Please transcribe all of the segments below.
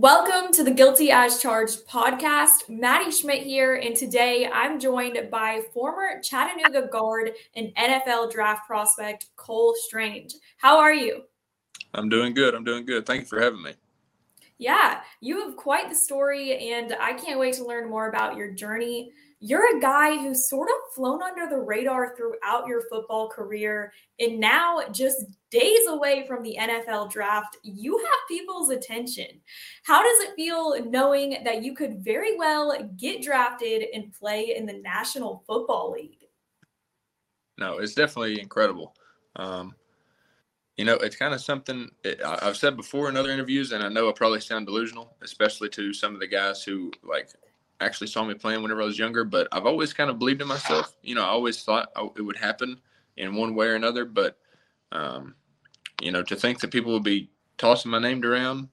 Welcome to the Guilty as Charged podcast. Maddie Schmidt here, and today I'm joined by former Chattanooga guard and NFL draft prospect Cole Strange. How are you? I'm doing good. I'm doing good. Thank you for having me. Yeah, you have quite the story, and I can't wait to learn more about your journey you're a guy who's sort of flown under the radar throughout your football career. And now, just days away from the NFL draft, you have people's attention. How does it feel knowing that you could very well get drafted and play in the National Football League? No, it's definitely incredible. Um, you know, it's kind of something it, I've said before in other interviews, and I know I probably sound delusional, especially to some of the guys who like actually saw me playing whenever I was younger, but I've always kind of believed in myself. You know, I always thought it would happen in one way or another, but um, you know, to think that people would be tossing my name around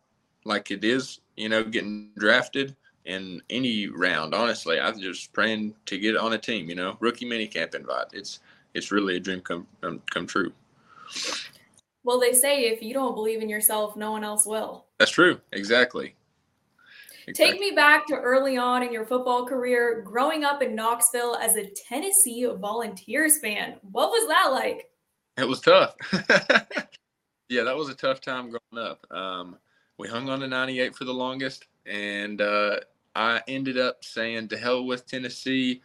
like it is, you know, getting drafted in any round. Honestly, I'm just praying to get on a team. You know, rookie minicamp invite. It's it's really a dream come come, come true. Well, they say if you don't believe in yourself, no one else will. That's true. Exactly. Exactly. Take me back to early on in your football career, growing up in Knoxville as a Tennessee Volunteers fan. What was that like? It was tough. yeah, that was a tough time growing up. Um, we hung on to 98 for the longest, and uh, I ended up saying to hell with Tennessee,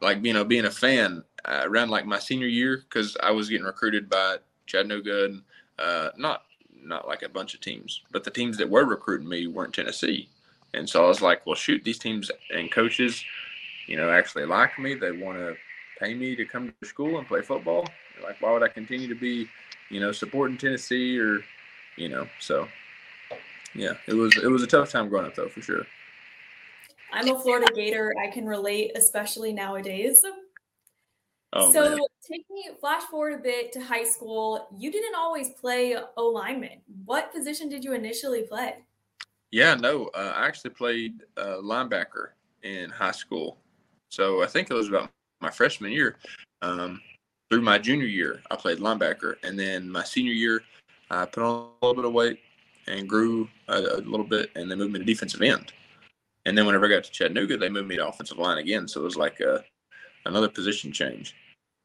like, you know, being a fan uh, around like my senior year because I was getting recruited by Chattanooga and uh, not not like a bunch of teams, but the teams that were recruiting me weren't Tennessee. And so I was like, well, shoot, these teams and coaches, you know, actually like me. They want to pay me to come to school and play football. Like, why would I continue to be, you know, supporting Tennessee or, you know, so yeah, it was it was a tough time growing up though, for sure. I'm a Florida Gator. I can relate, especially nowadays. Oh, so man. take me flash forward a bit to high school. You didn't always play O lineman. What position did you initially play? Yeah, no, uh, I actually played uh, linebacker in high school. So I think it was about my freshman year. Um, through my junior year, I played linebacker, and then my senior year, I put on a little bit of weight and grew a, a little bit, and they moved me to defensive end. And then whenever I got to Chattanooga, they moved me to offensive line again. So it was like a, another position change.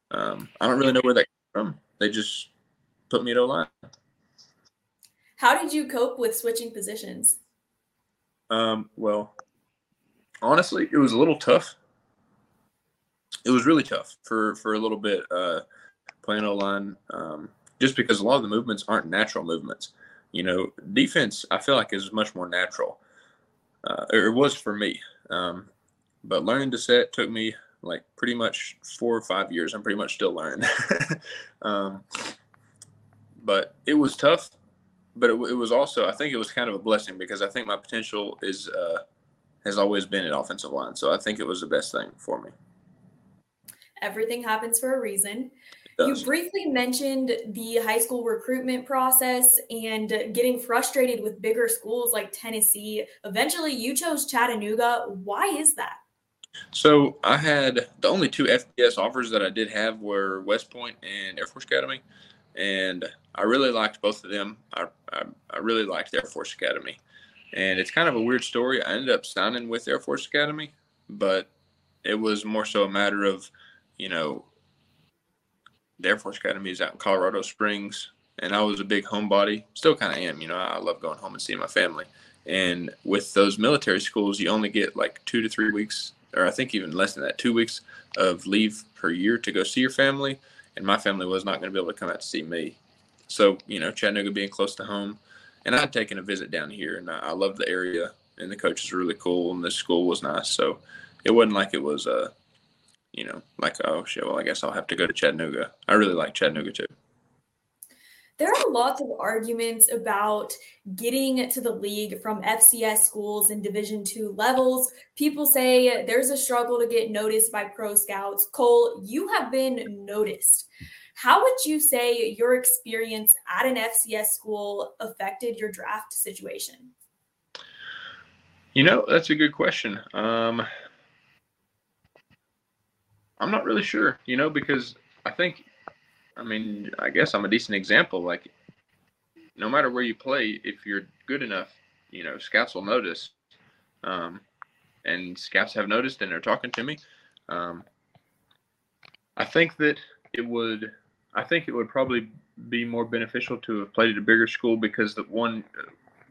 Um, I don't really know where that came from. They just put me at O line. How did you cope with switching positions? Um, well, honestly, it was a little tough. It was really tough for for a little bit uh, playing O line, um, just because a lot of the movements aren't natural movements. You know, defense I feel like is much more natural. Uh, it was for me, um, but learning to set took me like pretty much four or five years. I'm pretty much still learning. um, but it was tough but it, it, was also I think it was kind of a blessing because I think my potential is uh, has always been at offensive line. So I think it was the best thing for me. Everything happens for a reason. You briefly mentioned the high school recruitment process and getting frustrated with bigger schools like Tennessee. Eventually, you chose Chattanooga. Why is that? So I had the only two FBS offers that I did have were West Point and Air Force Academy and I really liked both of them. I, I, I really liked Air Force Academy. And it's kind of a weird story. I ended up signing with Air Force Academy, but it was more so a matter of, you know, the Air Force Academy is out in Colorado Springs, and I was a big homebody. Still kind of am. You know, I love going home and seeing my family. And with those military schools, you only get like two to three weeks, or I think even less than that, two weeks of leave per year to go see your family. And my family was not going to be able to come out to see me. So, you know, Chattanooga being close to home. And I'd taken a visit down here, and I, I loved the area, and the coaches were really cool, and the school was nice. So it wasn't like it was, uh, you know, like, oh, shit, well, I guess I'll have to go to Chattanooga. I really like Chattanooga too there are lots of arguments about getting to the league from FCS schools and Division two levels. People say there's a struggle to get noticed by pro scouts. Cole, you have been noticed. How would you say your experience at an FCS school affected your draft situation? You know, that's a good question. Um, I'm not really sure, you know, because I think I mean, I guess I'm a decent example. Like, no matter where you play, if you're good enough, you know, scouts will notice. Um, and scouts have noticed and they're talking to me. Um, I think that it would, I think it would probably be more beneficial to have played at a bigger school because the one,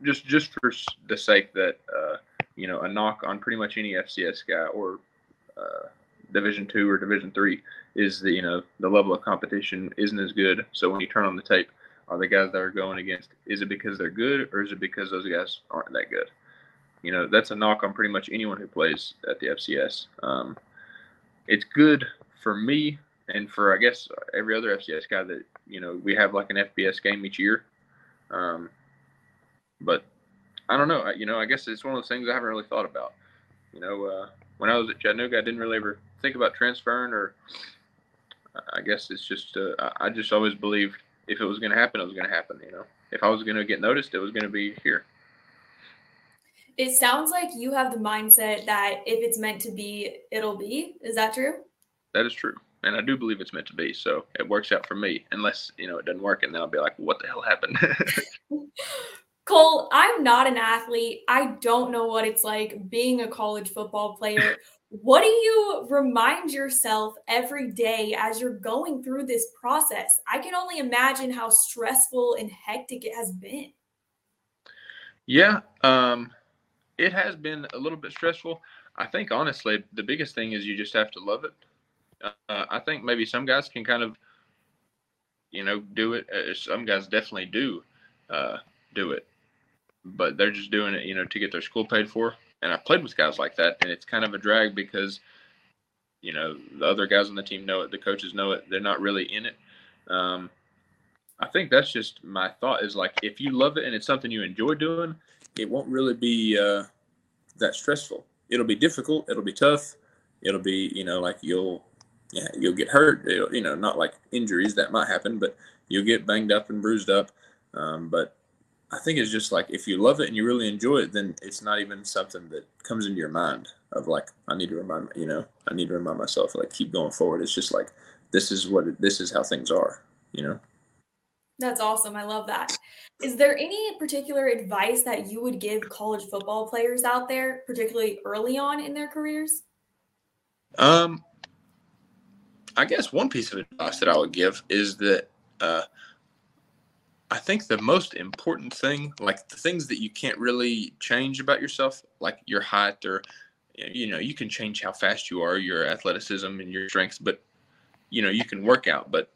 just just for the sake that, uh, you know, a knock on pretty much any FCS guy or uh, Division two or Division three is the you know the level of competition isn't as good. So when you turn on the tape, are the guys that are going against is it because they're good or is it because those guys aren't that good? You know that's a knock on pretty much anyone who plays at the FCS. Um, it's good for me and for I guess every other FCS guy that you know we have like an FBS game each year. Um, but I don't know. You know, I guess it's one of those things I haven't really thought about. You know, uh, when I was at Chattanooga, I didn't really ever think about transferring, or I guess it's just uh, I just always believed if it was going to happen, it was going to happen. You know, if I was going to get noticed, it was going to be here. It sounds like you have the mindset that if it's meant to be, it'll be. Is that true? That is true. And I do believe it's meant to be. So it works out for me, unless, you know, it doesn't work. And then I'll be like, what the hell happened? Cole, I'm not an athlete. I don't know what it's like being a college football player. What do you remind yourself every day as you're going through this process? I can only imagine how stressful and hectic it has been. Yeah, um, it has been a little bit stressful. I think honestly, the biggest thing is you just have to love it. Uh, I think maybe some guys can kind of, you know, do it. Uh, some guys definitely do uh, do it, but they're just doing it, you know, to get their school paid for and I played with guys like that, and it's kind of a drag because you know the other guys on the team know it, the coaches know it, they're not really in it. Um, I think that's just my thought is like if you love it and it's something you enjoy doing, it won't really be uh, that stressful. It'll be difficult, it'll be tough, it'll be you know like you'll yeah you'll get hurt, it'll, you know not like injuries that might happen, but you'll get banged up and bruised up. Um, but I think it's just like if you love it and you really enjoy it, then it's not even something that comes into your mind of like I need to remind you know I need to remind myself like keep going forward. It's just like this is what it, this is how things are, you know. That's awesome. I love that. Is there any particular advice that you would give college football players out there, particularly early on in their careers? Um, I guess one piece of advice that I would give is that uh, I think the most important thing, like the things that you can't really change about yourself, like your height or, you know, you can change how fast you are, your athleticism and your strengths, but, you know, you can work out. But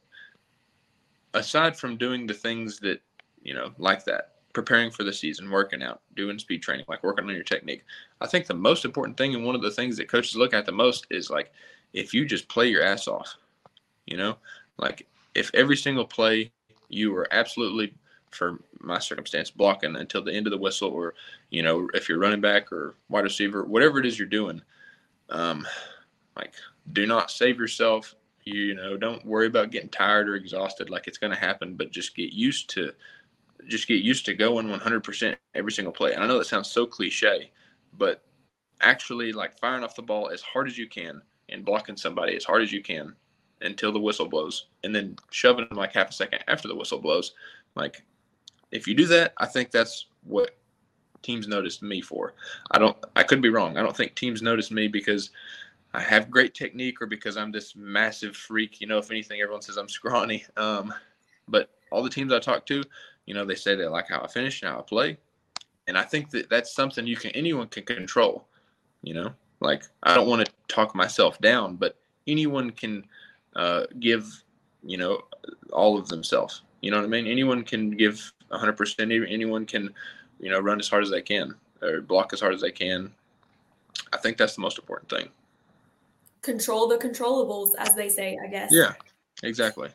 aside from doing the things that, you know, like that, preparing for the season, working out, doing speed training, like working on your technique, I think the most important thing and one of the things that coaches look at the most is like if you just play your ass off, you know, like if every single play you are absolutely for my circumstance blocking until the end of the whistle or you know if you're running back or wide receiver whatever it is you're doing um, like do not save yourself. You, you know don't worry about getting tired or exhausted like it's going to happen but just get used to just get used to going 100% every single play. And i know that sounds so cliche but actually like firing off the ball as hard as you can and blocking somebody as hard as you can until the whistle blows and then shoving them like half a second after the whistle blows. Like if you do that, I think that's what teams noticed me for. I don't. I could be wrong. I don't think teams noticed me because I have great technique or because I'm this massive freak. You know, if anything, everyone says I'm scrawny. Um, but all the teams I talk to, you know, they say they like how I finish and how I play, and I think that that's something you can anyone can control. You know, like I don't want to talk myself down, but anyone can uh, give, you know, all of themselves. You know what I mean? Anyone can give 100%. Anyone can, you know, run as hard as they can or block as hard as they can. I think that's the most important thing. Control the controllables, as they say, I guess. Yeah, exactly.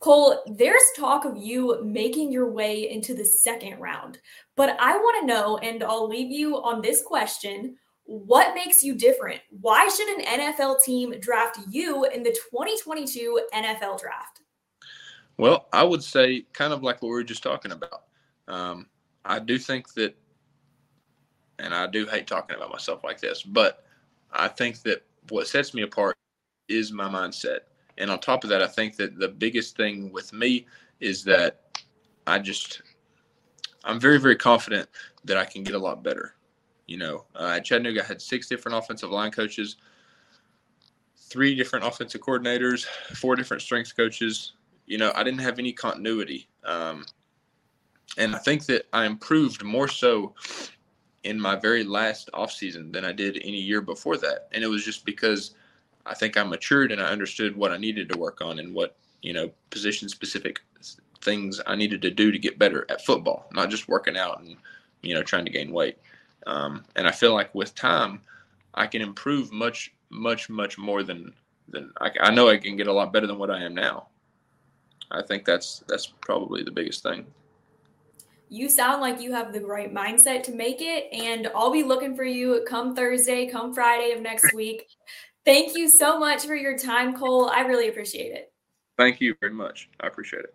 Cole, there's talk of you making your way into the second round, but I want to know, and I'll leave you on this question what makes you different? Why should an NFL team draft you in the 2022 NFL draft? Well, I would say kind of like what we were just talking about. Um, I do think that, and I do hate talking about myself like this, but I think that what sets me apart is my mindset. And on top of that, I think that the biggest thing with me is that I just, I'm very, very confident that I can get a lot better. You know, uh, at Chattanooga, I had six different offensive line coaches, three different offensive coordinators, four different strength coaches. You know, I didn't have any continuity. Um, and I think that I improved more so in my very last offseason than I did any year before that. And it was just because I think I matured and I understood what I needed to work on and what, you know, position specific things I needed to do to get better at football, not just working out and, you know, trying to gain weight. Um, and I feel like with time, I can improve much, much, much more than than I, I know I can get a lot better than what I am now. I think that's that's probably the biggest thing. You sound like you have the right mindset to make it, and I'll be looking for you come Thursday, come Friday of next week. Thank you so much for your time, Cole. I really appreciate it. Thank you very much. I appreciate it.